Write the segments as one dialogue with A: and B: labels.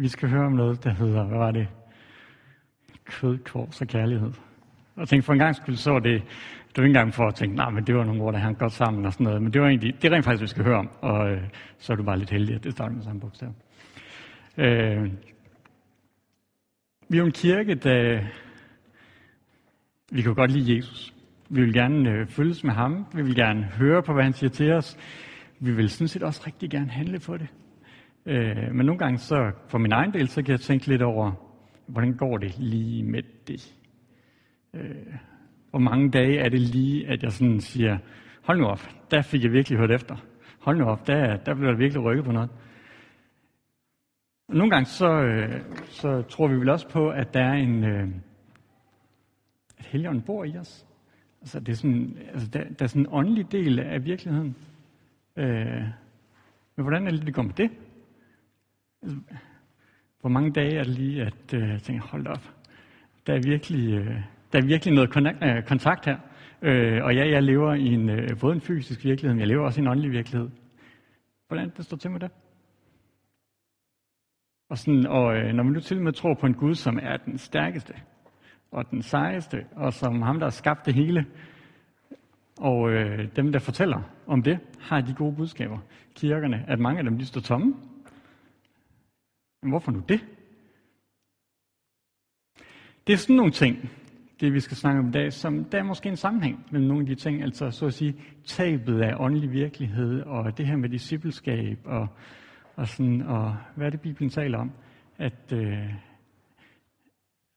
A: Vi skal høre om noget, der hedder, hvad var det? Kød, kors og kærlighed. Og tænk, for en gang skulle så det, det var ikke engang for at tænke, nej, men det var nogle ord, der hang godt sammen og sådan noget. Men det var egentlig, det er rent faktisk, vi skal høre om. Og øh, så er du bare lidt heldig, at det starter med samme bogstav. Øh, vi er jo en kirke, der vi kan godt lide Jesus. Vi vil gerne øh, følges med ham. Vi vil gerne høre på, hvad han siger til os. Vi vil sådan set også rigtig gerne handle på det. Øh, men nogle gange, så for min egen del, så kan jeg tænke lidt over, hvordan går det lige med det? Øh, hvor mange dage er det lige, at jeg sådan siger, hold nu op, der fik jeg virkelig hørt efter. Hold nu op, der, der blev der virkelig rykket på noget. Og nogle gange så, øh, så tror vi vel også på, at der er en, øh, at helgen bor i os. Altså, det er sådan, altså der, der er sådan en åndelig del af virkeligheden. Øh, men hvordan er det, det går med det? Altså, hvor mange dage er det lige, at øh, jeg tænker, hold op, der er virkelig, øh, der er virkelig noget øh, kontakt her. Øh, og ja, jeg lever i en, øh, både en fysisk virkelighed, men jeg lever også i en åndelig virkelighed. Hvordan det står til med det? Og, sådan, og øh, når man nu til og med tror på en Gud, som er den stærkeste, og den sejeste, og som ham, der har skabt det hele. Og øh, dem, der fortæller om det, har de gode budskaber. Kirkerne, at mange af dem, de står tomme. Men hvorfor nu det? Det er sådan nogle ting, det vi skal snakke om i dag, som der er måske en sammenhæng mellem nogle af de ting, altså så at sige tabet af åndelig virkelighed, og det her med discipleskab, og, og, sådan, og hvad er det, Bibelen taler om? At, øh,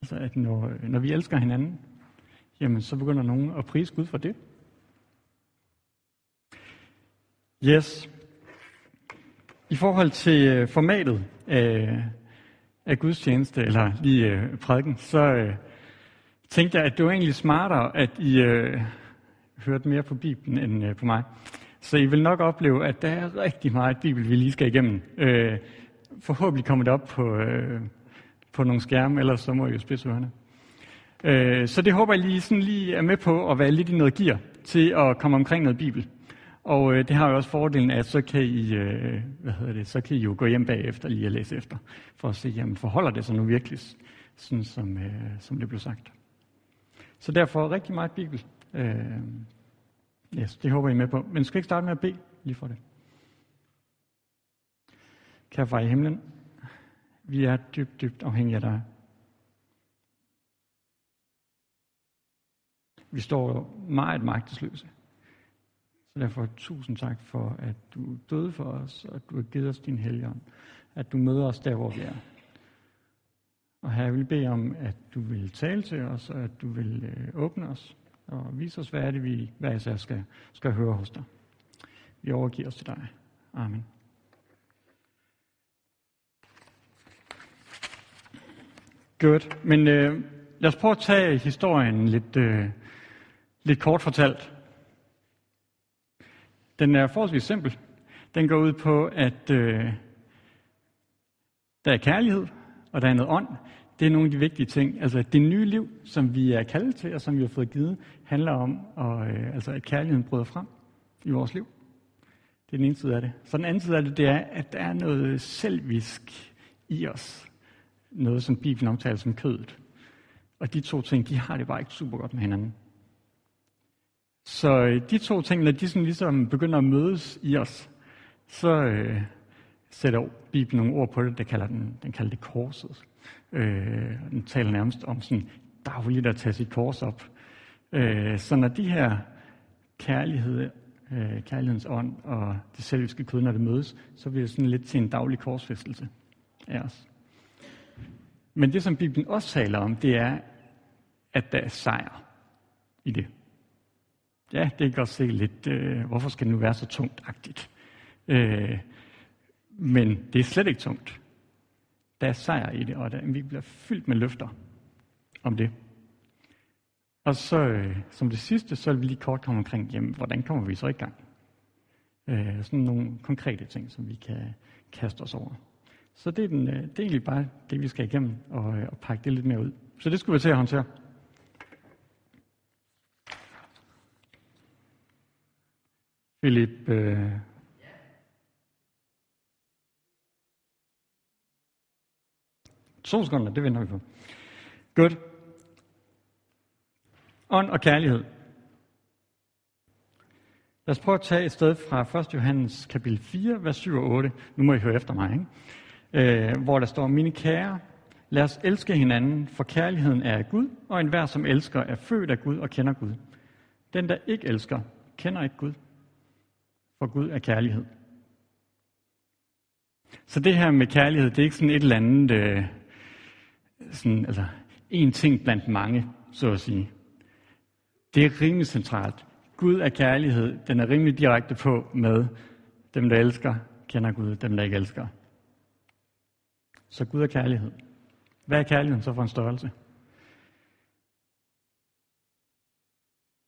A: Altså at når, når vi elsker hinanden, jamen så begynder nogen at prise Gud for det. Yes. I forhold til øh, formatet af, af gudstjeneste, eller lige øh, prædiken, så øh, tænkte jeg, at det var egentlig smartere, at I øh, hørte mere på Bibelen end øh, på mig. Så I vil nok opleve, at der er rigtig meget Bibel, vi lige skal igennem. Øh, forhåbentlig kommer det op på, øh, på nogle skærme, ellers så må I jo spidse ørerne. Øh, så det håber jeg lige, sådan lige er med på at være lidt i noget gear til at komme omkring noget Bibel. Og øh, det har jo også fordelen, at så kan, I, øh, hvad hedder det, så kan I jo gå hjem bagefter lige og læse efter, for at se, jamen forholder det sig nu virkelig, sådan som, øh, som det blev sagt. Så derfor rigtig meget Bibel. Øh, yes, det håber I med på. Men skal ikke starte med at bede lige for det. Kære far i himlen, vi er dybt, dybt afhængige af dig. Vi står meget magtesløse. Så derfor tusind tak for, at du døde for os, og at du har givet os din helgen. At du møder os der, hvor vi er. Og her vil bede om, at du vil tale til os, og at du vil øh, åbne os, og vise os, hvad er det, vi hver især skal, skal høre hos dig. Vi overgiver os til dig. Amen. Godt. Men øh, lad os prøve at tage historien lidt, øh, lidt kort fortalt. Den er forholdsvis simpel. Den går ud på, at øh, der er kærlighed, og der er noget ånd. Det er nogle af de vigtige ting. Altså det nye liv, som vi er kaldet til, og som vi har fået givet, handler om, at, øh, altså, at kærligheden bryder frem i vores liv. Det er den ene side af det. Så den anden side af det, det er, at der er noget selvisk i os noget, som Bibelen omtaler som kødet. Og de to ting, de har det bare ikke super godt med hinanden. Så øh, de to ting, når de sådan ligesom begynder at mødes i os, så øh, sætter Bibelen nogle ord på det, der kalder den, den kalder det korset. Øh, den taler nærmest om sådan dagligt at tage sit kors op. Øh, så når de her kærlighed, øh, kærlighedens ånd og det selviske kød, når det mødes, så bliver det sådan lidt til en daglig korsfæstelse af os. Men det, som Bibelen også taler om, det er, at der er sejr i det. Ja, det kan godt se lidt, øh, hvorfor skal det nu være så tungt-agtigt? Øh, men det er slet ikke tungt. Der er sejr i det, og der, vi bliver fyldt med løfter om det. Og så øh, som det sidste, så vil vi lige kort komme omkring, jamen, hvordan kommer vi så i gang? Øh, sådan nogle konkrete ting, som vi kan kaste os over. Så det er, den, øh, det er egentlig bare det, vi skal igennem og, øh, og pakke det lidt mere ud. Så det skulle vi til at håndtere. Philip, øh, To sekunder, det venter vi på. Godt. Ånd og kærlighed. Lad os prøve at tage et sted fra 1. Johannes kapitel 4, vers 7 og 8. Nu må I høre efter mig, ikke? Øh, hvor der står, Mine kære, lad os elske hinanden, for kærligheden er af Gud, og enhver, som elsker, er født af Gud og kender Gud. Den, der ikke elsker, kender ikke Gud, for Gud er kærlighed. Så det her med kærlighed, det er ikke sådan et eller andet, øh, sådan, altså en ting blandt mange, så at sige. Det er rimelig centralt. Gud er kærlighed. Den er rimelig direkte på med dem, der elsker, kender Gud, dem, der ikke elsker. Så Gud er kærlighed. Hvad er kærligheden så for en størrelse?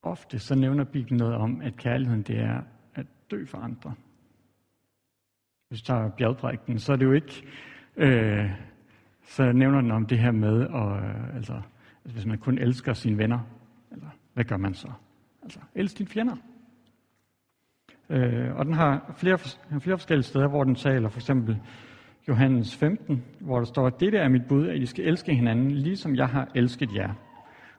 A: Ofte så nævner Bibelen noget om, at kærligheden det er dø for andre. Hvis vi tager bjergprægten, så er det jo ikke, øh, så nævner den om det her med, at, øh, altså, altså, hvis man kun elsker sine venner, eller, hvad gør man så? Altså, elsk dine fjender. Øh, og den har flere, flere forskellige steder, hvor den taler, for eksempel Johannes 15, hvor der står, at dette er mit bud, at I skal elske hinanden, ligesom jeg har elsket jer.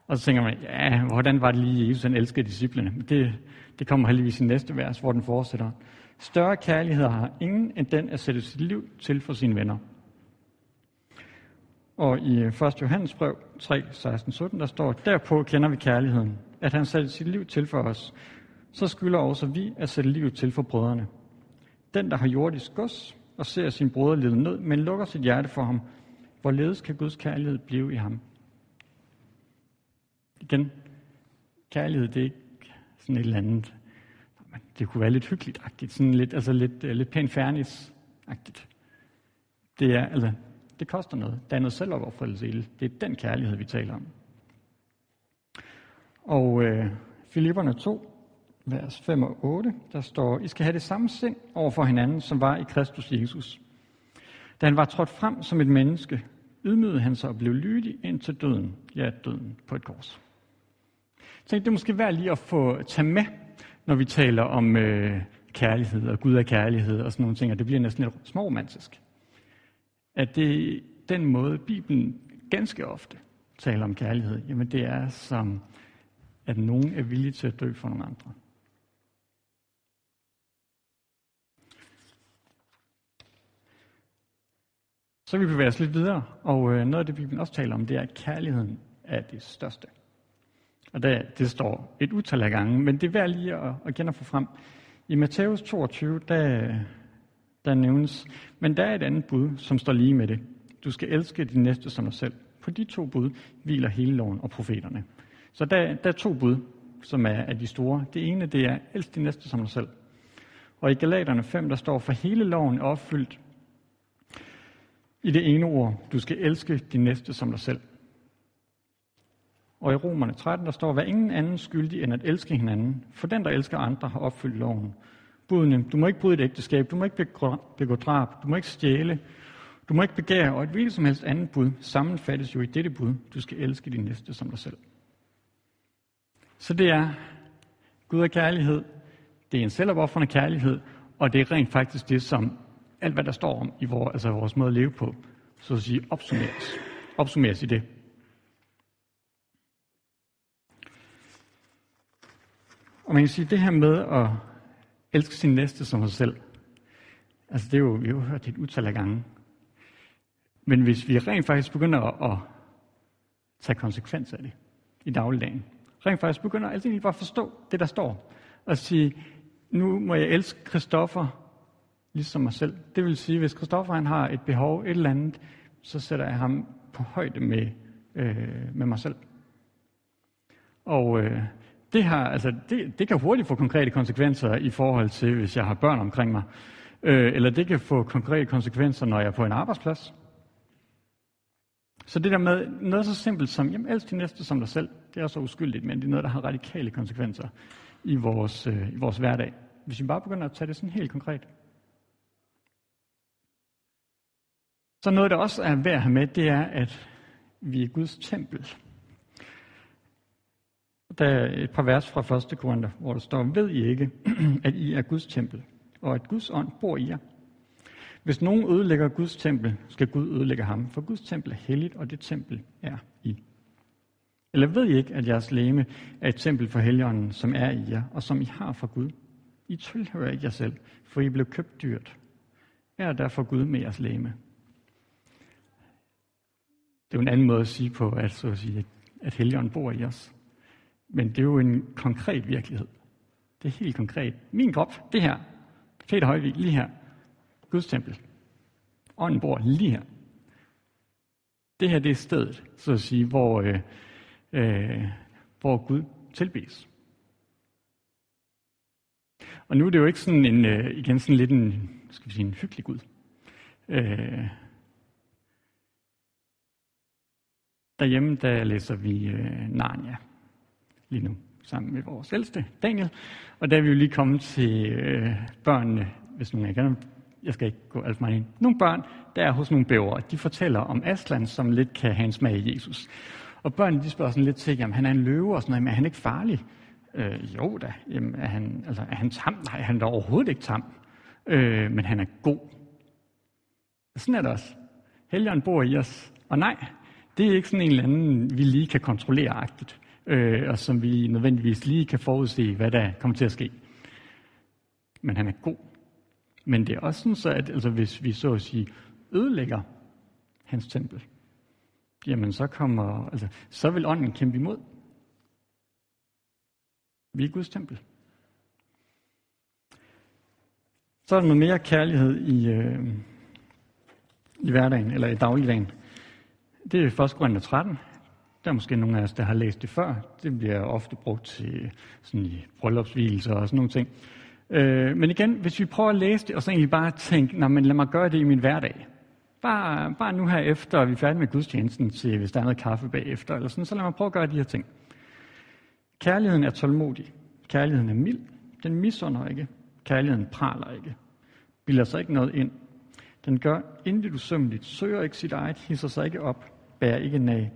A: Og så tænker man, ja, hvordan var det lige, Jesus han elskede disciplene? Det, det kommer heldigvis i næste vers, hvor den fortsætter. Større kærlighed har ingen end den at sætte sit liv til for sine venner. Og i øh, 1. Johannes brev 3, 16, 17, der står, derpå kender vi kærligheden, at han satte sit liv til for os. Så skylder også vi at sætte livet til for brødrene. Den, der har jordisk gods og ser sin bror lide nød, men lukker sit hjerte for ham, hvorledes kan Guds kærlighed blive i ham? Igen, kærlighed, det er ikke sådan et eller andet, det kunne være lidt hyggeligt-agtigt, sådan lidt, altså lidt, øh, lidt pænt fernis-agtigt. Det er, altså, det koster noget. Der er noget selvopoffrelse i det. Det er den kærlighed, vi taler om. Og øh, Filipperne 2, vers 5 og 8, der står, I skal have det samme sind over for hinanden, som var i Kristus Jesus. Da han var trådt frem som et menneske, ydmygede han sig og blev lydig ind til døden, ja, døden på et kors. Så det er måske værd lige at få tage med, når vi taler om øh, kærlighed og Gud er kærlighed og sådan nogle ting, og det bliver næsten lidt småromantisk. At det den måde, Bibelen ganske ofte taler om kærlighed, jamen det er som, at nogen er villige til at dø for nogle andre. Så vi bevæger os lidt videre, og øh, noget af det, Bibelen også taler om, det er, at kærligheden er det største. Og der, det står et utal af gange, men det er værd lige at, at genopfå frem. I Matthæus 22, der, der nævnes, men der er et andet bud, som står lige med det. Du skal elske din næste som dig selv. På de to bud hviler hele loven og profeterne. Så der, der er to bud, som er af de store. Det ene, det er, elsk din næste som dig selv. Og i Galaterne 5, der står, for hele loven er opfyldt i det ene ord, du skal elske din næste som dig selv. Og i Romerne 13, der står, hvad ingen anden skyldig end at elske hinanden, for den, der elsker andre, har opfyldt loven. Budene, du må ikke bryde et ægteskab, du må ikke begå drab, du må ikke stjæle, du må ikke begære, og et hvilket som helst andet bud sammenfattes jo i dette bud, du skal elske din næste som dig selv. Så det er Gud er kærlighed, det er en selvopoffrende kærlighed, og det er rent faktisk det, som alt hvad der står om i vores, altså vores måde at leve på, så at sige opsummeres, opsummeres i det. Og man kan sige, det her med at elske sin næste som sig selv, altså det er jo, vi har jo hørt det et utal af gange. Men hvis vi rent faktisk begynder at, at tage konsekvens af det i dagligdagen, rent faktisk begynder altid bare at forstå det, der står, og sige, nu må jeg elske Kristoffer ligesom mig selv. Det vil sige, hvis Kristoffer han har et behov, et eller andet, så sætter jeg ham på højde med, øh, med mig selv. Og øh, det, har, altså, det, det kan hurtigt få konkrete konsekvenser i forhold til, hvis jeg har børn omkring mig. Øh, eller det kan få konkrete konsekvenser, når jeg er på en arbejdsplads. Så det der med noget så simpelt som, jamen elsk din næste som dig selv, det er så uskyldigt, men det er noget, der har radikale konsekvenser i vores, øh, i vores hverdag. Hvis vi bare begynder at tage det sådan helt konkret. Så noget, der også er værd at have med, det er, at vi er Guds tempel. Der er et par vers fra 1. Korinther, hvor der står, ved I ikke, at I er Guds tempel, og at Guds ånd bor i jer? Hvis nogen ødelægger Guds tempel, skal Gud ødelægge ham, for Guds tempel er helligt, og det tempel er I. Eller ved I ikke, at jeres læme er et tempel for helligånden, som er i jer, og som I har fra Gud? I tilhører ikke jer selv, for I blev købt dyrt. Er derfor Gud med jeres læme. Det er jo en anden måde at sige på, at, så at, sige, at helligånden bor i os. Men det er jo en konkret virkelighed. Det er helt konkret. Min krop, det her. Peter Højvig, lige her. Guds tempel. Ånden bor lige her. Det her det er stedet, så at sige, hvor, øh, øh, hvor Gud tilbes. Og nu er det jo ikke sådan en, øh, igen sådan lidt en, skal vi sige, en hyggelig Gud. Øh, derhjemme, der læser vi øh, Narnia lige nu, sammen med vores ældste, Daniel. Og der er vi jo lige kommet til øh, børnene, hvis nogen ikke jeg skal ikke gå alt for meget ind. Nogle børn, der er hos nogle bæver, de fortæller om Aslan, som lidt kan have en smag i Jesus. Og børnene, de spørger sådan lidt til, jamen han er en løve og sådan noget, men er han ikke farlig? Øh, jo da, jamen, er, han, altså, er han tam? Nej, han er overhovedet ikke tam. Øh, men han er god. Og sådan er det også. Helligånden bor i os. Og nej, det er ikke sådan en eller anden, vi lige kan kontrollere-agtigt, øh, og som vi nødvendigvis lige kan forudse, hvad der kommer til at ske. Men han er god. Men det er også sådan, så at altså, hvis vi så at sige ødelægger hans tempel, jamen så kommer, altså, så vil ånden kæmpe imod. Vi er Guds tempel. Så er der noget mere kærlighed i, øh, i hverdagen, eller i dagligdagen. Det er 1. Korinther 13. Der er måske nogle af os, der har læst det før. Det bliver ofte brugt til sådan i bryllupsvielser og sådan nogle ting. Øh, men igen, hvis vi prøver at læse det, og så egentlig bare tænke, nej, men lad mig gøre det i min hverdag. Bare, bare nu her efter, vi er færdige med gudstjenesten, til hvis der er noget kaffe bagefter, eller sådan, så lad mig prøve at gøre de her ting. Kærligheden er tålmodig. Kærligheden er mild. Den misunder ikke. Kærligheden praler ikke. Bilder sig ikke noget ind. Den gør intet usømmeligt, søger ikke sit eget, hisser sig ikke op, bærer ikke nag.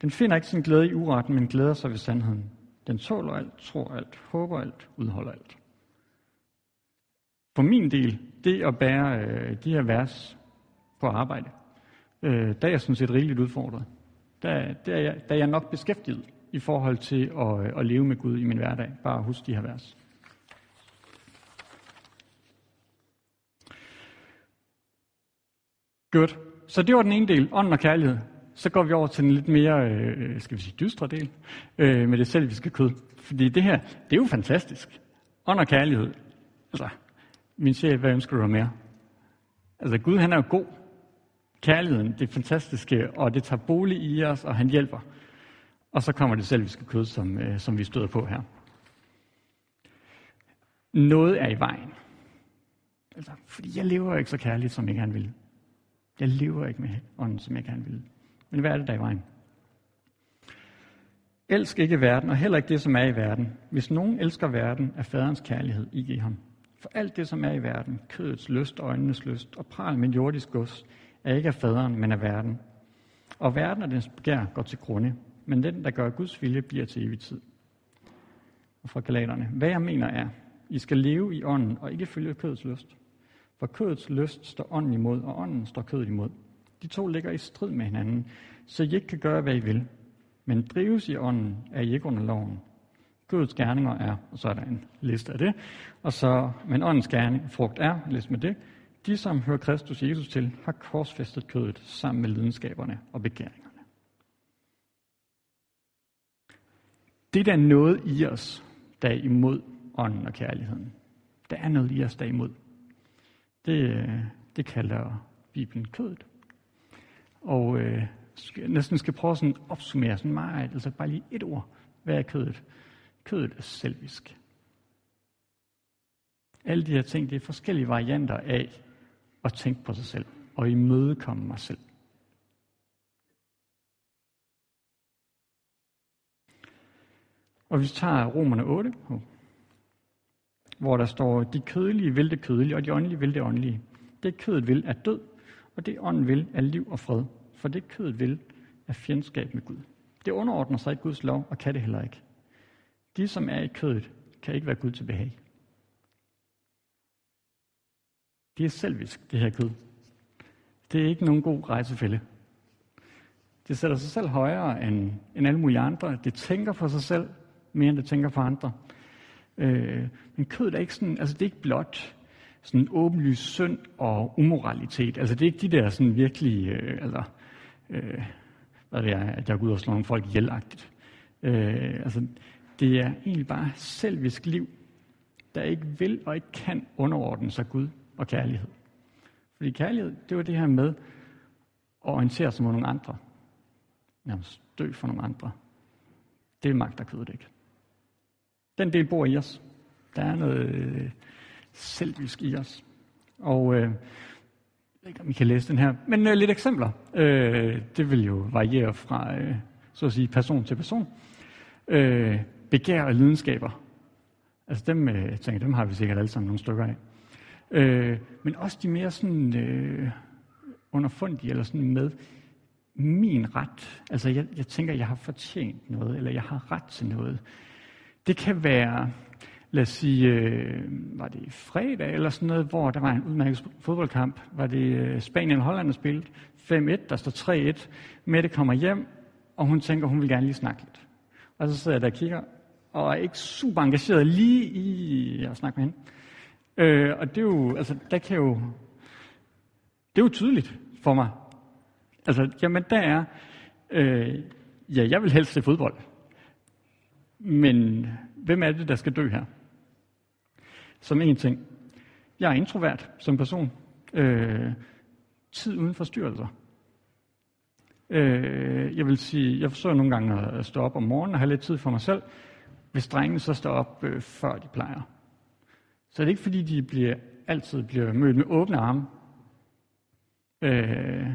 A: Den finder ikke sin glæde i uretten, men glæder sig ved sandheden. Den tåler alt, tror alt, håber alt, udholder alt. For min del, det at bære øh, de her vers på arbejde, øh, der er jeg sådan set rigeligt udfordret. Der, der, er jeg, der er jeg nok beskæftiget i forhold til at, øh, at leve med Gud i min hverdag. Bare husk de her vers. Godt. Så det var den ene del, ånden og kærlighed. Så går vi over til den lidt mere, øh, skal vi sige, dystre del, øh, med det selviske kød. Fordi det her, det er jo fantastisk. Ånd og kærlighed. Altså, min chef, hvad ønsker du mere? Altså Gud, han er jo god. Kærligheden, det fantastiske, og det tager bolig i os, og han hjælper. Og så kommer det selviske kød, som, øh, som vi støder på her. Noget er i vejen. Altså, fordi jeg lever ikke så kærligt, som jeg gerne vil. Jeg lever ikke med ånden, som jeg gerne vil. Men hvad er det, der er i vejen? Elsk ikke verden, og heller ikke det, som er i verden. Hvis nogen elsker verden, er faderens kærlighed ikke i ham. For alt det, som er i verden, kødets lyst, øjnenes lyst og pral med jordisk gods, er ikke af faderen, men af verden. Og verden og dens begær går til grunde, men den, der gør Guds vilje, bliver til evig tid. Og fra galaterne. Hvad jeg mener er, I skal leve i ånden og ikke følge kødets lyst. For kødets lyst står ånden imod, og ånden står kødet imod. De to ligger i strid med hinanden, så I ikke kan gøre, hvad I vil. Men drives i ånden, er I ikke under loven. Guds gerninger er, og så er der en liste af det, og så, men åndens gerning, frugt er, list med det, de som hører Kristus Jesus til, har korsfæstet kødet sammen med lidenskaberne og begæringerne. Det der er noget i os, der er imod ånden og kærligheden. Der er noget i os, der er imod. Det, øh, det kalder Bibelen kødet. Og øh, næsten skal prøve sådan at opsummere sådan meget, altså bare lige et ord. Hvad er kødet? Kødet er selvisk. Alle de her ting, det er forskellige varianter af at tænke på sig selv og imødekomme mig selv. Og vi tager romerne 8, hvor der står, de kødelige vil det kødelige, og de åndelige vil det åndelige. Det kødet vil er død, og det ånden vil er liv og fred. For det kødet vil er fjendskab med Gud. Det underordner sig ikke Guds lov, og kan det heller ikke. De, som er i kødet, kan ikke være Gud til behag. Det er selvisk, det her kød. Det er ikke nogen god rejsefælde. Det sætter sig selv højere end, end alle mulige andre. Det tænker på sig selv, mere end det tænker på andre. Øh, men kødet er ikke sådan, altså det er ikke blot sådan åbenlys synd og umoralitet. Altså det er ikke de der sådan virkelig, øh, altså, øh, hvad det er, at jeg går ud og slår nogle folk ihjelagtigt. Øh, altså det er egentlig bare selvisk liv, der ikke vil og ikke kan underordne sig Gud og kærlighed. Fordi kærlighed, det var det her med at orientere sig mod nogle andre. Nærmest dø for nogle andre. Det magter kødet ikke. Den del bor i os. Der er noget øh, selvisk i os. Og øh, jeg ved ikke, om I kan læse den her, men øh, lidt eksempler. Øh, det vil jo variere fra, øh, så at sige, person til person. Øh, begær og lidenskaber. Altså dem, øh, jeg tænker, dem har vi sikkert alle sammen nogle stykker af. Øh, men også de mere sådan øh, underfundige, eller sådan med min ret. Altså jeg, jeg tænker, jeg har fortjent noget, eller jeg har ret til noget. Det kan være, lad os sige, øh, var det fredag eller sådan noget, hvor der var en udmærket fodboldkamp. Var det øh, Spanien og Holland, der spillede 5-1, der står 3-1. Mette kommer hjem, og hun tænker, hun vil gerne lige snakke lidt. Og så sidder jeg der og kigger, og er ikke super engageret lige i at snakke med hende. Øh, og det er jo, altså, der kan jo, det er jo tydeligt for mig. Altså, jamen der er, øh, ja, jeg vil helst se fodbold. Men hvem er det, der skal dø her? Som en ting. Jeg er introvert som person. Øh, tid uden forstyrrelser. Øh, jeg vil sige, jeg forsøger nogle gange at stå op om morgenen og have lidt tid for mig selv, hvis drengene så står op øh, før de plejer. Så det er ikke fordi, de bliver, altid bliver mødt med åbne arme. Øh,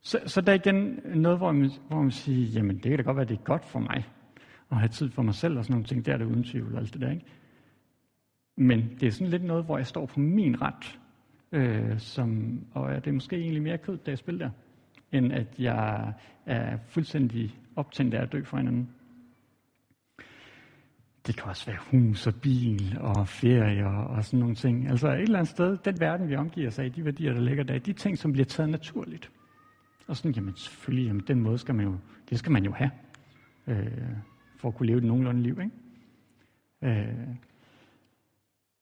A: så, så der er igen noget, hvor man, hvor man siger, jamen det kan da godt være, det er godt for mig at have tid for mig selv og sådan nogle ting. der er det uden tvivl og alt det der, ikke? Men det er sådan lidt noget, hvor jeg står på min ret, øh, som, og det er måske egentlig mere kød, da jeg spiller der, end at jeg er fuldstændig optændt af at dø for hinanden. Det kan også være hus og bil og ferie og sådan nogle ting. Altså et eller andet sted, den verden, vi omgiver os i, de værdier, der ligger der, de ting, som bliver taget naturligt. Og sådan, jamen selvfølgelig, jamen, den måde skal man jo, det skal man jo have, øh, for at kunne leve et nogenlunde liv. Ikke? Øh,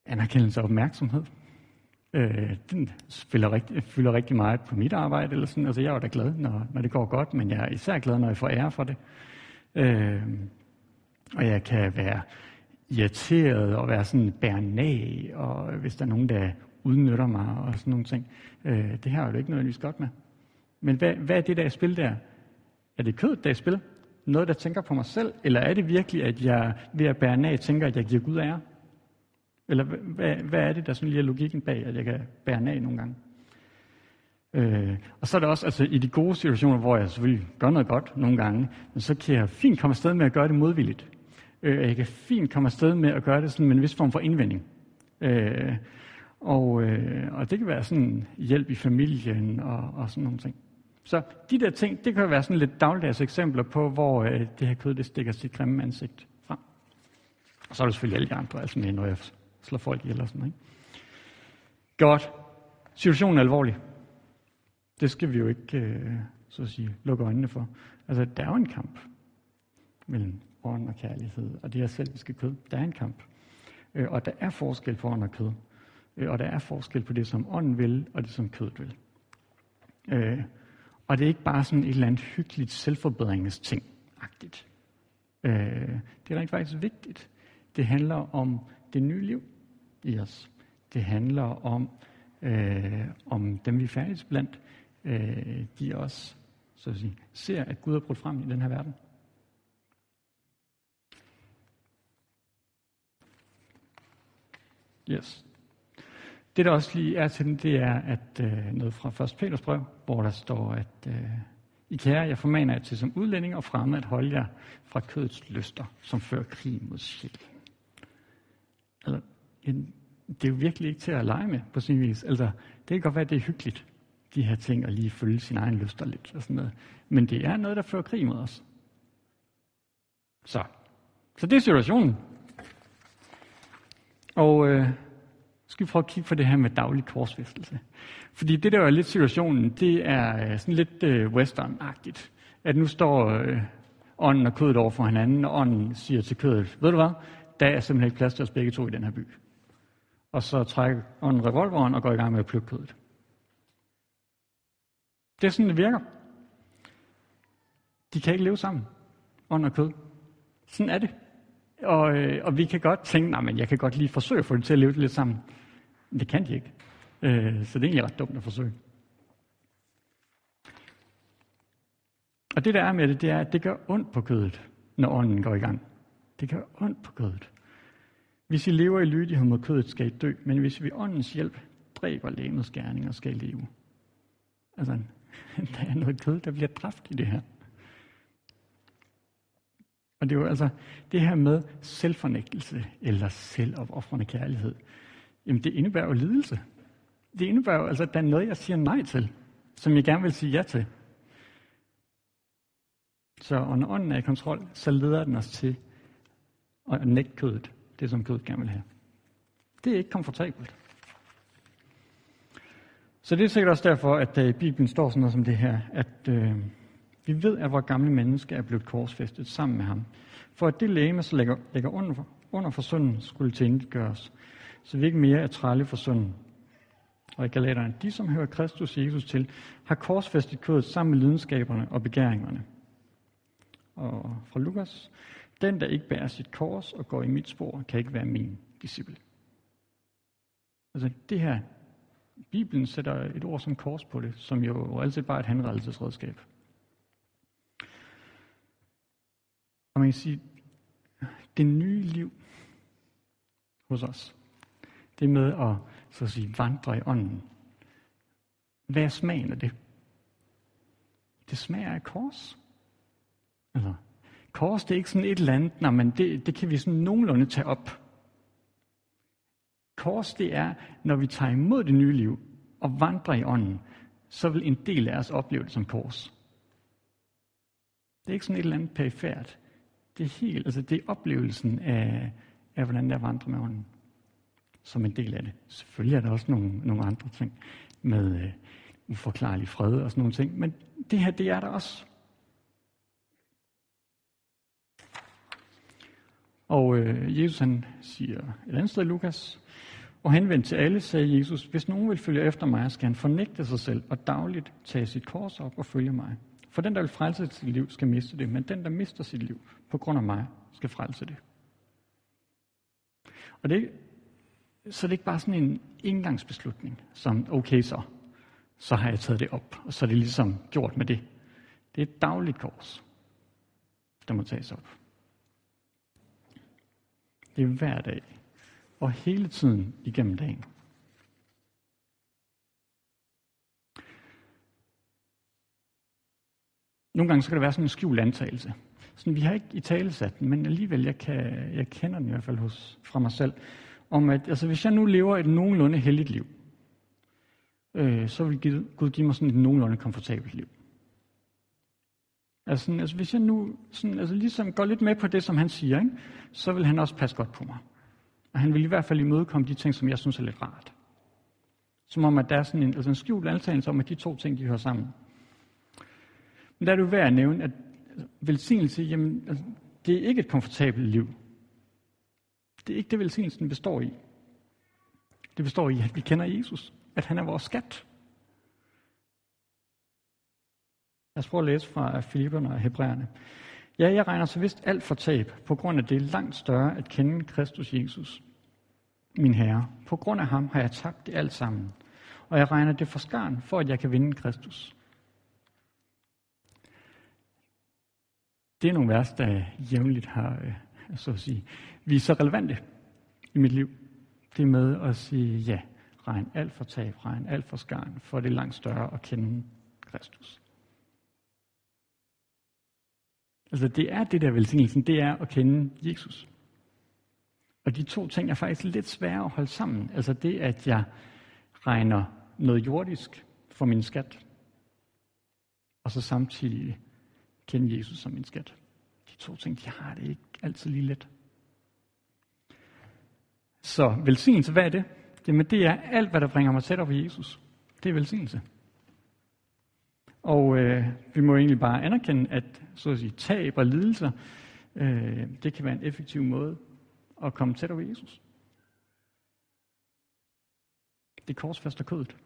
A: anerkendelse og opmærksomhed. Øh, den spiller rigtig, fylder rigtig meget på mit arbejde. Eller sådan. Altså, jeg er da glad, når, når det går godt, men jeg er især glad, når jeg får ære for det. Øh, og jeg kan være irriteret og være sådan bærnag, og hvis der er nogen, der udnytter mig og sådan nogle ting. Øh, det her er jo ikke nødvendigvis godt med. Men hvad, hvad er det, der er i spil der? Er det kødet, der er i spil? Noget, der tænker på mig selv? Eller er det virkelig, at jeg ved at bære nag tænker, at jeg giver Gud ære? Eller hvad, hvad er det, der sådan lige er logikken bag, at jeg kan bære af nogle gange? Øh, og så er det også altså, i de gode situationer, hvor jeg selvfølgelig gør noget godt nogle gange, men så kan jeg fint komme afsted med at gøre det modvilligt. Øh, jeg kan fint komme afsted med at gøre det sådan med en vis form for indvending. Øh, og, øh, og det kan være sådan hjælp i familien og, og sådan nogle ting. Så de der ting, det kan være sådan lidt dagligdags eksempler på, hvor øh, det her kød, det stikker sit grimme ansigt frem. Og så er der selvfølgelig alle de andre, altså med, når jeg slår folk ihjel og sådan noget. Godt. Situationen er alvorlig. Det skal vi jo ikke, øh, så at sige, lukke øjnene for. Altså, der er jo en kamp mellem ånd og kærlighed, og det her selviske kød. Der er en kamp. Øh, og der er forskel på ånd og kød. Øh, og der er forskel på det, som ånden vil, og det, som kødet vil. Øh, og det er ikke bare sådan et eller andet hyggeligt selvforbedringsting-agtigt. Øh, det er rent faktisk vigtigt. Det handler om det nye liv i os. Det handler om, øh, om dem, vi færdes blandt. Øh, de også så at sige, ser, at Gud er brudt frem i den her verden. Yes. Det der også lige er til den, det er at øh, noget fra 1. Peters brev, hvor der står, at øh, I kære, jeg formaner jer til som udlænding og fremme at holde jer fra kødets lyster, som fører krig mod sjælen. Eller en, det er jo virkelig ikke til at lege med på sin vis. Altså, det kan godt være, at det er hyggeligt, de her ting, at lige følge sin egen lyster lidt og sådan noget. Men det er noget, der fører krig mod os. Så, så det er situationen. Og øh, skal vi prøve at kigge på det her med daglig korsfæstelse. Fordi det der er lidt situationen, det er øh, sådan lidt øh, western-agtigt. At nu står øh, ånden og kødet over for hinanden, og ånden siger til kødet, ved du hvad, der er simpelthen ikke plads til os begge to i den her by. Og så trækker ånden revolveren og går i gang med at plukke kødet. Det er sådan, det virker. De kan ikke leve sammen, ånd og kød. Sådan er det. Og, øh, og vi kan godt tænke, nej, men jeg kan godt lige forsøge at få dem til at leve lidt sammen. Men det kan de ikke. Øh, så det er egentlig ret dumt at forsøge. Og det der er med det, det er, at det gør ondt på kødet, når ånden går i gang. Det gør ondt på kødet. Hvis I lever i lydighed mod kødet, skal I dø, men hvis vi åndens hjælp dræber lægemets gerninger, skal I leve. Altså, der er noget kød, der bliver dræbt i det her. Og det er jo altså det her med selvfornægtelse eller selvopoffrende kærlighed. Jamen det indebærer jo lidelse. Det indebærer jo altså, at der er noget, jeg siger nej til, som jeg gerne vil sige ja til. Så når ånden er i kontrol, så leder den os til at nægte kødet, det som kødet gerne vil have. Det er ikke komfortabelt. Så det er sikkert også derfor, at der i Bibelen står sådan noget som det her, at øh, vi ved, at vores gamle menneske er blevet korsfæstet sammen med ham, for at det læge, som ligger, ligger under, for, under for synden, skulle til så vi ikke mere er trælle for synden. Og i Galaterne, de som hører Kristus Jesus til, har korsfæstet kødet sammen med lidenskaberne og begæringerne. Og fra Lukas, den der ikke bærer sit kors og går i mit spor, kan ikke være min disciple. Altså det her, Bibelen sætter et ord som kors på det, som jo altid bare er et henrettelsesredskab. Og man kan sige, det nye liv hos os, det med at så at sige, vandre i ånden. Hvad er smagen af det? Det smager af kors. Altså, kors, det er ikke sådan et eller andet, nej, men det, det kan vi sådan nogenlunde tage op. Kors, det er, når vi tager imod det nye liv og vandrer i ånden, så vil en del af os opleve det som kors. Det er ikke sådan et eller andet perifært. Det er helt, altså det er oplevelsen af, af hvordan der vandre med ånden. Som en del af det. Selvfølgelig er der også nogle, nogle andre ting med øh, uforklarlig fred og sådan nogle ting. Men det her, det er der også. Og øh, Jesus han siger et andet sted Lukas, og henvendt til alle, sagde Jesus, hvis nogen vil følge efter mig, skal han fornægte sig selv og dagligt tage sit kors op og følge mig. For den, der vil frelse sit liv, skal miste det, men den, der mister sit liv på grund af mig, skal frelse det. Og det, så det er ikke bare sådan en engangsbeslutning, som okay så, så har jeg taget det op, og så er det ligesom gjort med det. Det er et dagligt kors, der må tages op. Det er hver dag, og hele tiden igennem dagen. Nogle gange så kan det være sådan en skjult antagelse. Sådan, vi har ikke i tale sat den, men alligevel, jeg, kan, jeg kender den i hvert fald hos, fra mig selv, om at altså, hvis jeg nu lever et nogenlunde heldigt liv, øh, så vil Gud give mig sådan et nogenlunde komfortabelt liv. Altså, altså hvis jeg nu sådan, altså, ligesom går lidt med på det, som han siger, ikke, så vil han også passe godt på mig. Og han vil i hvert fald imødekomme de ting, som jeg synes er lidt rart. Som om, at der er sådan en, altså en skjult antagelse om, at de to ting, de hører sammen. Men der er det jo værd at nævne, at velsignelse, jamen, altså, det er ikke et komfortabelt liv. Det er ikke det, velsignelsen består i. Det består i, at vi kender Jesus. At han er vores skat. Lad os prøve at læse fra Filipperne og Hebræerne. Ja, jeg regner så vist alt for tab, på grund af det er langt større at kende Kristus Jesus, min Herre. På grund af ham har jeg tabt det alt sammen, og jeg regner det for skarn, for at jeg kan vinde Kristus. Det er nogle vers, der jævnligt har, øh, så at sige, vist så relevante i mit liv. Det med at sige, ja, regn alt for tab, regn alt for skarn, for det er langt større at kende Kristus. Altså det er det der velsignelsen, det er at kende Jesus. Og de to ting er faktisk lidt svære at holde sammen. Altså det, at jeg regner noget jordisk for min skat, og så samtidig kende Jesus som min skat. De to ting, de har det ikke altid lige let. Så velsignelse, hvad er det? Jamen det er alt, hvad der bringer mig tættere på Jesus. Det er velsignelse. Og øh, vi må egentlig bare anerkende, at så at sige, tab og lidelser, øh, det kan være en effektiv måde at komme tættere på Jesus. Det korsfester kødet.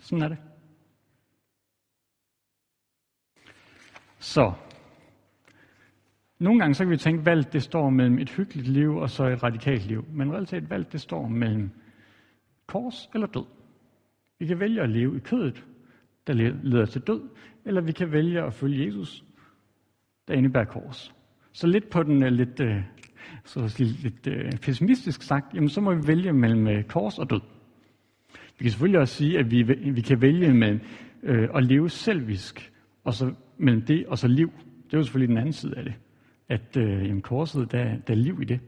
A: Sådan er det. Så, nogle gange så kan vi tænke, valg valget det står mellem et hyggeligt liv og så et radikalt liv. Men reelt valget det står mellem kors eller død. Vi kan vælge at leve i kødet, der leder til død, eller vi kan vælge at følge Jesus, der indebærer kors. Så lidt på den øh, lidt, øh, så at sige, lidt øh, pessimistisk sagt, jamen så må vi vælge mellem kors og død. Vi kan selvfølgelig også sige, at vi, vi kan vælge mellem øh, at leve selvisk, og så mellem det og så liv. Det er jo selvfølgelig den anden side af det. At øh, jamen, korset, der, der er liv i det.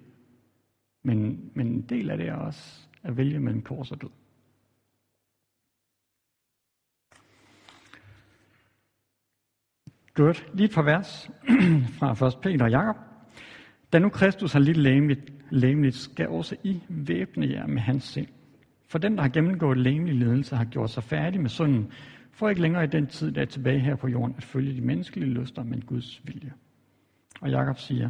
A: Men, men en del af det er også at vælge mellem kors og død. Godt. Lige et par vers fra 1. Peter og Jakob. Da nu Kristus har lidt læmeligt, læmeligt, skal også I væbne jer med hans sind. For den, der har gennemgået læmelig lidelse, har gjort sig færdig med synden, for ikke længere i den tid, der er tilbage her på jorden, at følge de menneskelige lyster, men Guds vilje. Og Jakob siger,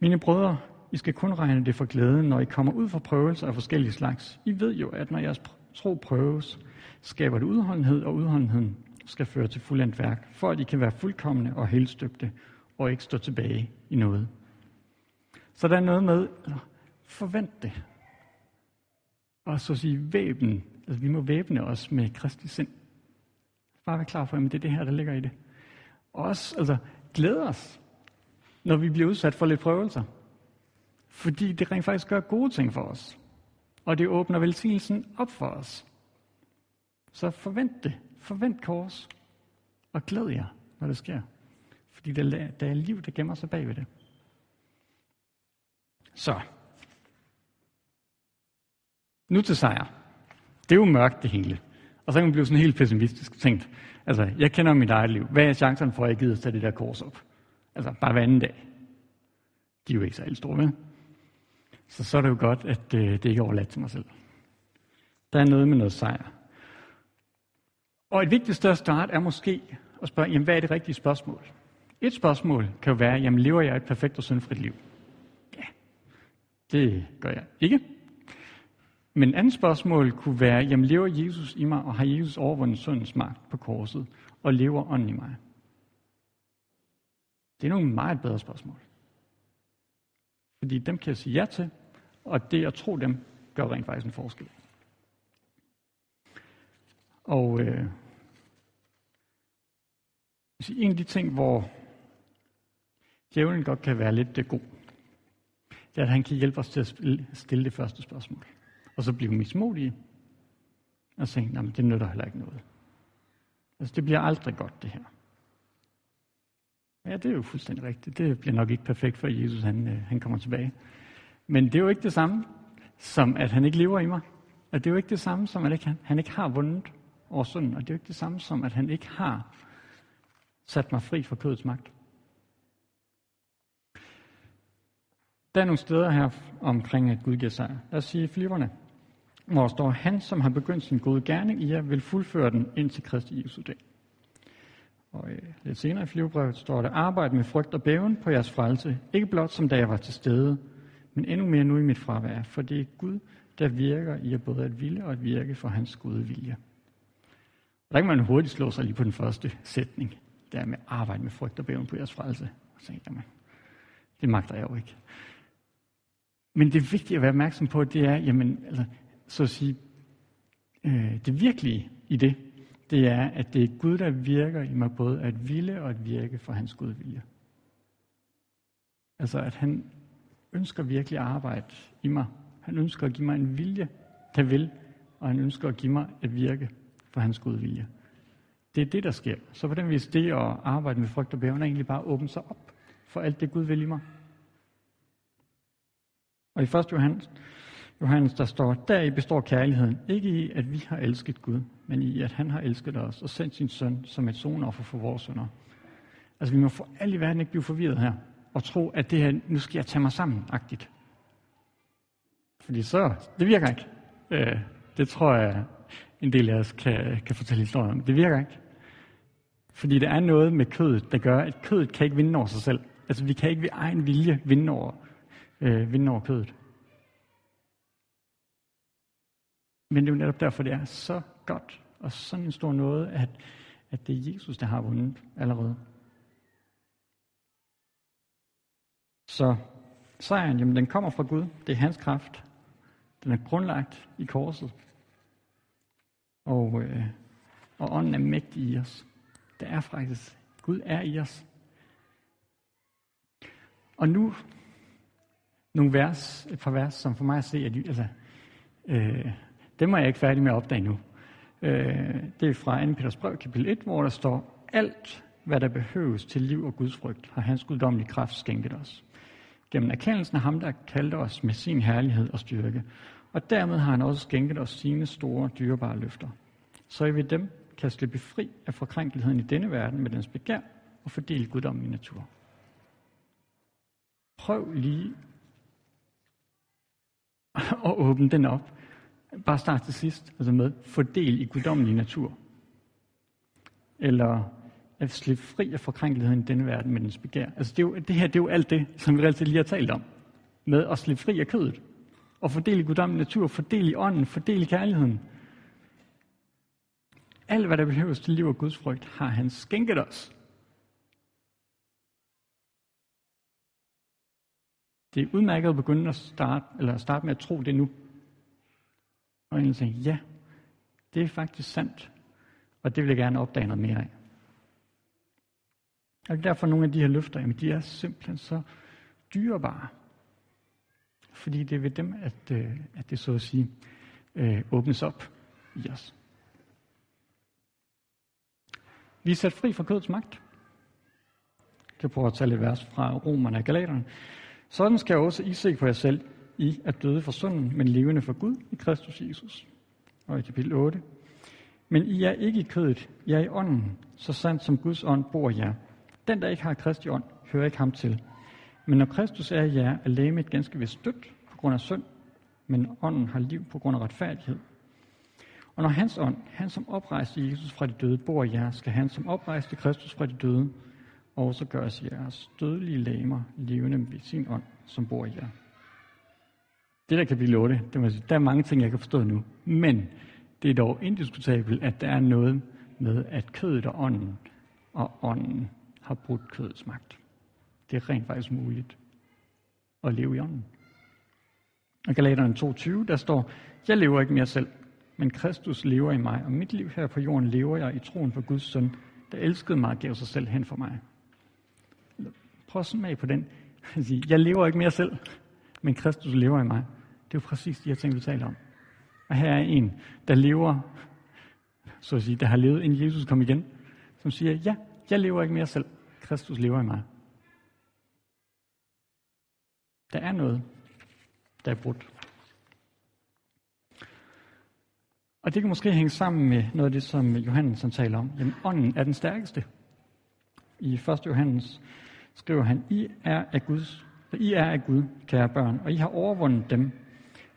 A: Mine brødre, I skal kun regne det for glæde, når I kommer ud for prøvelser af forskellige slags. I ved jo, at når jeres tro prøves, skaber det udholdenhed, og udholdenheden skal føre til fuldendt værk, for at I kan være fuldkommende og helstøbte, og ikke stå tilbage i noget. Så der er noget med, forvent det. Og så sige væben. Altså, vi må væbne os med Kristi sind. Bare være klar for, at det er det her, der ligger i det. Og også, altså, glæde os, når vi bliver udsat for lidt prøvelser. Fordi det rent faktisk gør gode ting for os. Og det åbner velsignelsen op for os. Så forvent det. Forvent kors. Og glæd jer, når det sker. Fordi der, der er liv, der gemmer sig bag ved det. Så. Nu til sejr. Det er jo mørkt det hele. Og så kan man blive sådan helt pessimistisk tænkt. Altså, jeg kender mit eget liv. Hvad er chancen for, at jeg gider tage det der kors op? Altså, bare hver anden dag. De er jo ikke særlig store, vel? Så så er det jo godt, at øh, det ikke er overladt til mig selv. Der er noget med noget sejr. Og et vigtigt sted at starte er måske at spørge, jamen, hvad er det rigtige spørgsmål? Et spørgsmål kan jo være, jamen, lever jeg et perfekt og syndfrit liv? Ja, det gør jeg ikke. Men et andet spørgsmål kunne være, jamen, lever Jesus i mig, og har Jesus overvundet syndens magt på korset, og lever ånden i mig? Det er nogle meget bedre spørgsmål. Fordi dem kan jeg sige ja til, og det at tro dem, gør rent faktisk en forskel. Og øh, en af de ting, hvor djævlen godt kan være lidt det god, det er, at han kan hjælpe os til at stille det første spørgsmål. Og så blive mismodige og sige, men det nytter heller ikke noget. Altså, det bliver aldrig godt, det her. Ja, det er jo fuldstændig rigtigt. Det bliver nok ikke perfekt, før Jesus han, øh, han kommer tilbage. Men det er jo ikke det samme, som at han ikke lever i mig. Og det er jo ikke det samme, som at han, han ikke har vundet over synden. Og det er jo ikke det samme som, at han ikke har sat mig fri fra kødets magt. Der er nogle steder her omkring, at Gud giver sig. Lad os sige flipperne, hvor står, han, som har begyndt sin gode gerning i jer, vil fuldføre den ind til Kristi Jesu dag. Og øh, lidt senere i flyvebrevet står der, arbejde med frygt og bæven på jeres frelse, ikke blot som da jeg var til stede, men endnu mere nu i mit fravær, for det er Gud, der virker i jer både at ville og at virke for hans gode vilje. Der kan man hurtigt slå sig lige på den første sætning, der med arbejde med frygt og bæven på jeres frelse. Så tænker man, det magter jeg jo ikke. Men det vigtige at være opmærksom på, det er, jamen, altså, så at sige, øh, det virkelige i det, det er, at det er Gud, der virker i mig både at ville og at virke for hans Gud vilje. Altså, at han ønsker virkelig at arbejde i mig. Han ønsker at give mig en vilje, der vil, og han ønsker at give mig at virke for hans gode vilje. Det er det, der sker. Så på den vis, det at arbejde med frygt og bæven er egentlig bare at åbne sig op for alt det, Gud vil i mig. Og i 1. Johannes, Johannes, der står, der i består kærligheden, ikke i, at vi har elsket Gud, men i, at han har elsket os og sendt sin søn som et sonoffer for vores sønner. Altså, vi må for alt i verden ikke blive forvirret her. og tro, at det her, nu skal jeg tage mig sammen, agtigt. Fordi så, det virker ikke. Øh, det tror jeg, en del af os kan, kan fortælle historien. Det virker ikke. Fordi der er noget med kødet, der gør, at kødet kan ikke vinde over sig selv. Altså vi kan ikke ved egen vilje vinde over, øh, vinde over kødet. Men det er jo netop derfor, det er så godt og sådan en stor noget, at, at det er Jesus, der har vundet allerede. Så sejren, jamen den kommer fra Gud. Det er hans kraft. Den er grundlagt i korset. Og, øh, og ånden er mægtig i os. Der er faktisk, Gud er i os. Og nu nogle vers, et par vers, som for mig at se, at altså, øh, dem er jeg ikke færdig med at opdage nu. Øh, det er fra 2. Peters brev, kapitel 1, hvor der står, alt hvad der behøves til liv og Guds frygt, har hans guddommelige kraft skænket os. Gennem erkendelsen af ham, der kaldte os med sin herlighed og styrke. Og dermed har han også skænket os sine store, dyrebare løfter. Så I ved dem kan slippe fri af forkrænkeligheden i denne verden med dens begær og fordele guddommen i natur. Prøv lige at åbne den op. Bare start til sidst, altså med fordel i guddommelig natur. Eller at slippe fri af forkrænkeligheden i denne verden med dens begær. Altså det, er jo, det her det er jo alt det, som vi altid lige har talt om. Med at slippe fri af kødet. Og fordel i guddommelig natur, fordel i ånden, fordel i kærligheden. Alt, hvad der behøves til liv og Guds frygt, har han skænket os. Det er udmærket at begynde at starte, eller starte med at tro det nu. Og egentlig tænke, ja, det er faktisk sandt. Og det vil jeg gerne opdage noget mere af. Og derfor nogle af de her løfter, jamen de er simpelthen så dyrebare. Fordi det er ved dem, at, øh, at det så at sige øh, åbnes op i os. Vi er sat fri fra kødets magt. Jeg kan prøve at tage lidt vers fra Romerne og Galaterne. Sådan skal også I se på jer selv. I er døde for synden, men levende for Gud i Kristus Jesus. Og i kapitel 8. Men I er ikke i kødet, I er i ånden, så sandt som Guds ånd bor jer. Den, der ikke har Kristi ånd, hører ikke ham til. Men når Kristus er i jer, er lægemet ganske vist dødt på grund af synd, men ånden har liv på grund af retfærdighed. Og når hans ånd, han som oprejste Jesus fra de døde, bor i jer, skal han som oprejste Kristus fra de døde, også gøres jeres dødelige lamer levende ved sin ånd, som bor i jer. Det der kan blive 8, det må sige, der er mange ting, jeg kan forstå nu. Men det er dog indiskutabelt, at der er noget med, at kødet og ånden og ånden har brudt kødets magt. Det er rent faktisk muligt at leve i ånden. Og Galaterne 2.20, der står, jeg lever ikke mere selv, men Kristus lever i mig, og mit liv her på jorden lever jeg i troen på Guds søn, der elskede mig og gav sig selv hen for mig. Prøv at smage på den. Jeg lever ikke mere selv, men Kristus lever i mig. Det er jo præcis de her ting, vi taler om. Og her er en, der lever, så at sige, der har levet, inden Jesus kom igen, som siger, ja, jeg lever ikke mere selv. Kristus lever i mig. Der er noget, der er brudt. Og det kan måske hænge sammen med noget af det, som Johannes taler om. Jamen, ånden er den stærkeste. I 1. Johannes skriver han, I er af Guds, I er af Gud, kære børn, og I har overvundet dem,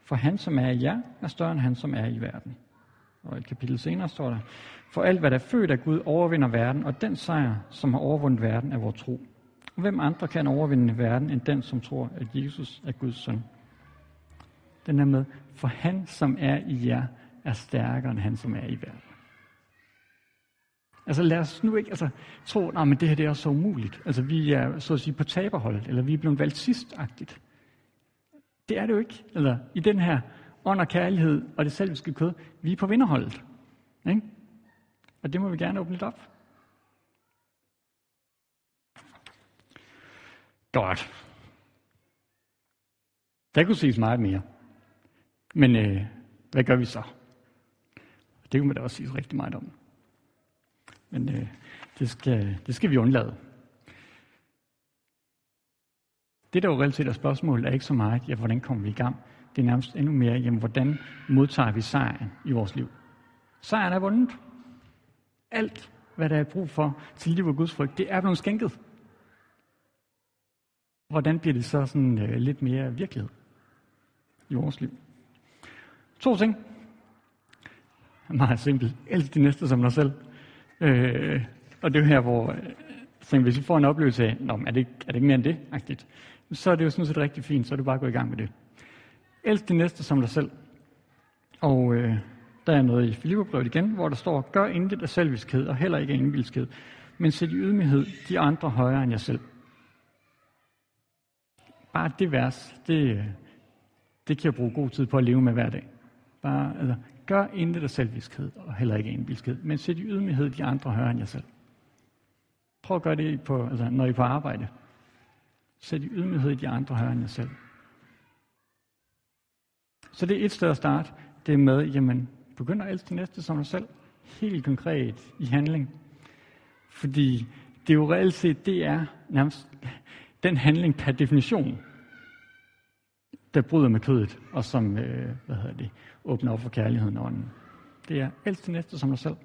A: for han, som er i jer, er større end han, som er i verden. Og et kapitel senere står der, for alt, hvad der er født af Gud, overvinder verden, og den sejr, som har overvundet verden, er vores tro. Og hvem andre kan overvinde verden, end den, som tror, at Jesus er Guds søn? Den er med, for han, som er i jer, er stærkere end han, som er i verden. Altså lad os nu ikke altså, tro, at det her det er så umuligt. Altså vi er så at sige på taberholdet, eller vi er blevet valgt sidstagtigt. Det er det jo ikke. Eller i den her ånd og kærlighed og det selviske kød, vi er på vinderholdet. Ikke? Og det må vi gerne åbne lidt op. Godt. Der kunne siges meget mere. Men øh, hvad gør vi så? Det kunne man da også sige rigtig meget om. Men øh, det, skal, det skal vi undlade. Det, der jo reelt set er spørgsmålet, er ikke så meget, ja, hvordan kommer vi i gang? Det er nærmest endnu mere, jamen, hvordan modtager vi sejren i vores liv? Sejren er vundet. Alt, hvad der er brug for til liv og Guds frygt, det er blevet skænket hvordan bliver det så sådan øh, lidt mere virkelighed i vores liv? To ting. Meget simpelt. Elsk de næste som dig selv. Øh, og det er jo her, hvor øh, så hvis vi får en oplevelse af, Nå, er, det ikke, er det ikke mere end det, agtigt, så er det jo sådan set rigtig fint, så er du bare gå i gang med det. Elsk de næste som dig selv. Og øh, der er noget i Filipperbrevet igen, hvor der står, gør intet af selviskhed og heller ikke af indvildskhed, men sæt i ydmyghed de andre højere end jer selv. Bare det vers, det, det kan jeg bruge god tid på at leve med hver dag. Bare, altså, gør intet af selviskhed og heller ikke af indbilskhed, men sæt i ydmyghed de andre højere end jer selv. Prøv at gøre det, på, altså, når I er på arbejde. Sæt i ydmyghed de andre højere end jer selv. Så det er et sted at starte. Det er med, jamen, begynd at elske det næste som dig selv. Helt konkret i handling. Fordi det er jo reelt set, det er nærmest den handling per definition, der bryder med kødet, og som øh, hvad hedder det, åbner op for kærligheden og ånden. Det er elsk din næste som dig selv.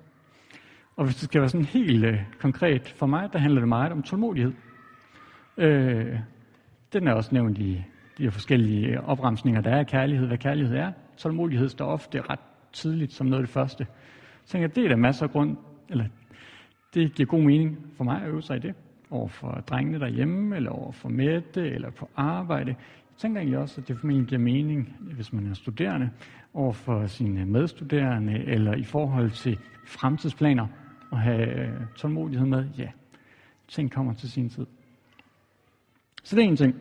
A: Og hvis det skal være sådan helt øh, konkret for mig, der handler det meget om tålmodighed. Øh, den er også nævnt i de forskellige øh, opremsninger, der er af kærlighed, hvad kærlighed er. Tålmodighed står ofte ret tidligt som noget af det første. Så tænker jeg, det er der masser af grund, eller det giver god mening for mig at øve sig i det. Over for drengene derhjemme, eller over for Mette, eller på arbejde. Jeg tænker egentlig også, at det formentlig giver mening, hvis man er studerende, over for sine medstuderende, eller i forhold til fremtidsplaner, at have øh, tålmodighed med, ja, ting kommer til sin tid. Så det er en ting.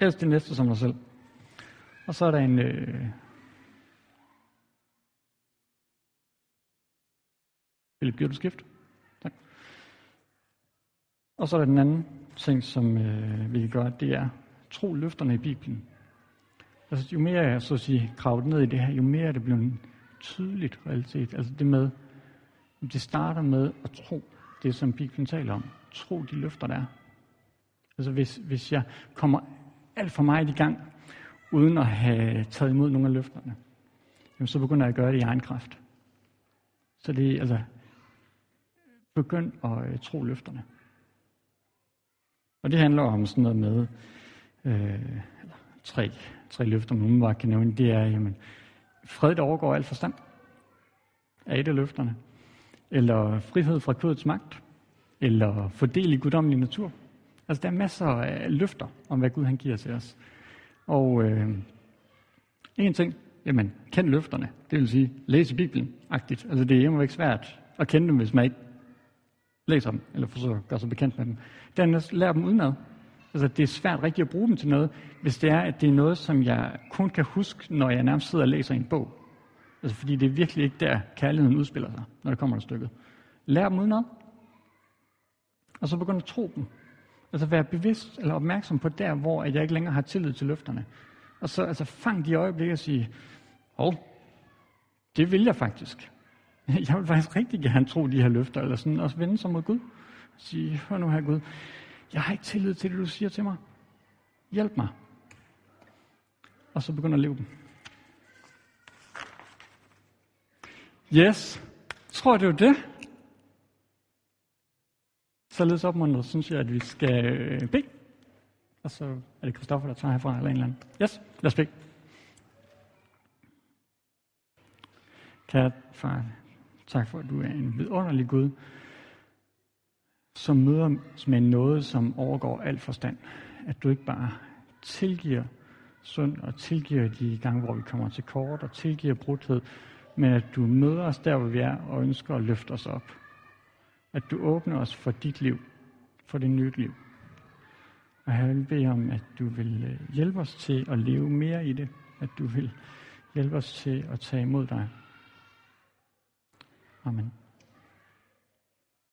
A: Ellers det næste som dig selv. Og så er der en... Øh, Philip, giver du skift? Og så er der den anden ting, som øh, vi kan gøre, det er tro løfterne i Bibelen. Altså, jo mere jeg så at sige kravet ned i det her, jo mere er det blevet tydeligt realitet. Altså det med, det starter med at tro det, som Bibelen taler om. Tro de løfter, der er. Altså hvis, hvis jeg kommer alt for meget i gang, uden at have taget imod nogle af løfterne, jamen så begynder jeg at gøre det i egen kraft. Så det er altså, begynd at øh, tro løfterne. Og det handler om sådan noget med, øh, tre, tre løfter, man bare kan nævne, det er, jamen, fred, der overgår alt forstand, er et af løfterne. Eller frihed fra kødets magt. Eller fordel i guddommelig natur. Altså, der er masser af løfter om, hvad Gud han giver til os. Og øh, en ting, jamen, kend løfterne. Det vil sige, læse Bibelen, agtigt. Altså, det er jo ikke svært at kende dem, hvis man ikke læser dem, eller forsøger at gøre sig bekendt med dem. Dernæst, lærer dem udenad. Altså, det er svært rigtigt at bruge dem til noget, hvis det er, at det er noget, som jeg kun kan huske, når jeg nærmest sidder og læser en bog. Altså, fordi det er virkelig ikke der, kærligheden udspiller sig, når det kommer til stykket. Lær dem udenad. Og så begynd at tro dem. Altså være bevidst eller opmærksom på der, hvor jeg ikke længere har tillid til løfterne. Og så altså, fang de øjeblikke og sige, hov, det vil jeg faktisk. Jeg vil faktisk rigtig gerne tro de her løfter, eller sådan, og vende sig mod Gud. Og sige, hør nu her Gud, jeg har ikke tillid til det, du siger til mig. Hjælp mig. Og så begynder at leve dem. Yes. Tror det er det. Således opmuntret, synes jeg, at vi skal øh, bede. Og så er det Kristoffer, der tager herfra, eller en eller anden. Yes, lad os bede. Kære far, tak for, at du er en vidunderlig Gud, som møder os med noget, som overgår al forstand. At du ikke bare tilgiver synd og tilgiver de gange, hvor vi kommer til kort og tilgiver brudhed, men at du møder os der, hvor vi er, og ønsker at løfte os op. At du åbner os for dit liv, for det nye liv. Og jeg vil bede om, at du vil øh, hjælpe os til at leve mere i det. At du vil hjælpe os til at tage imod dig. Amen.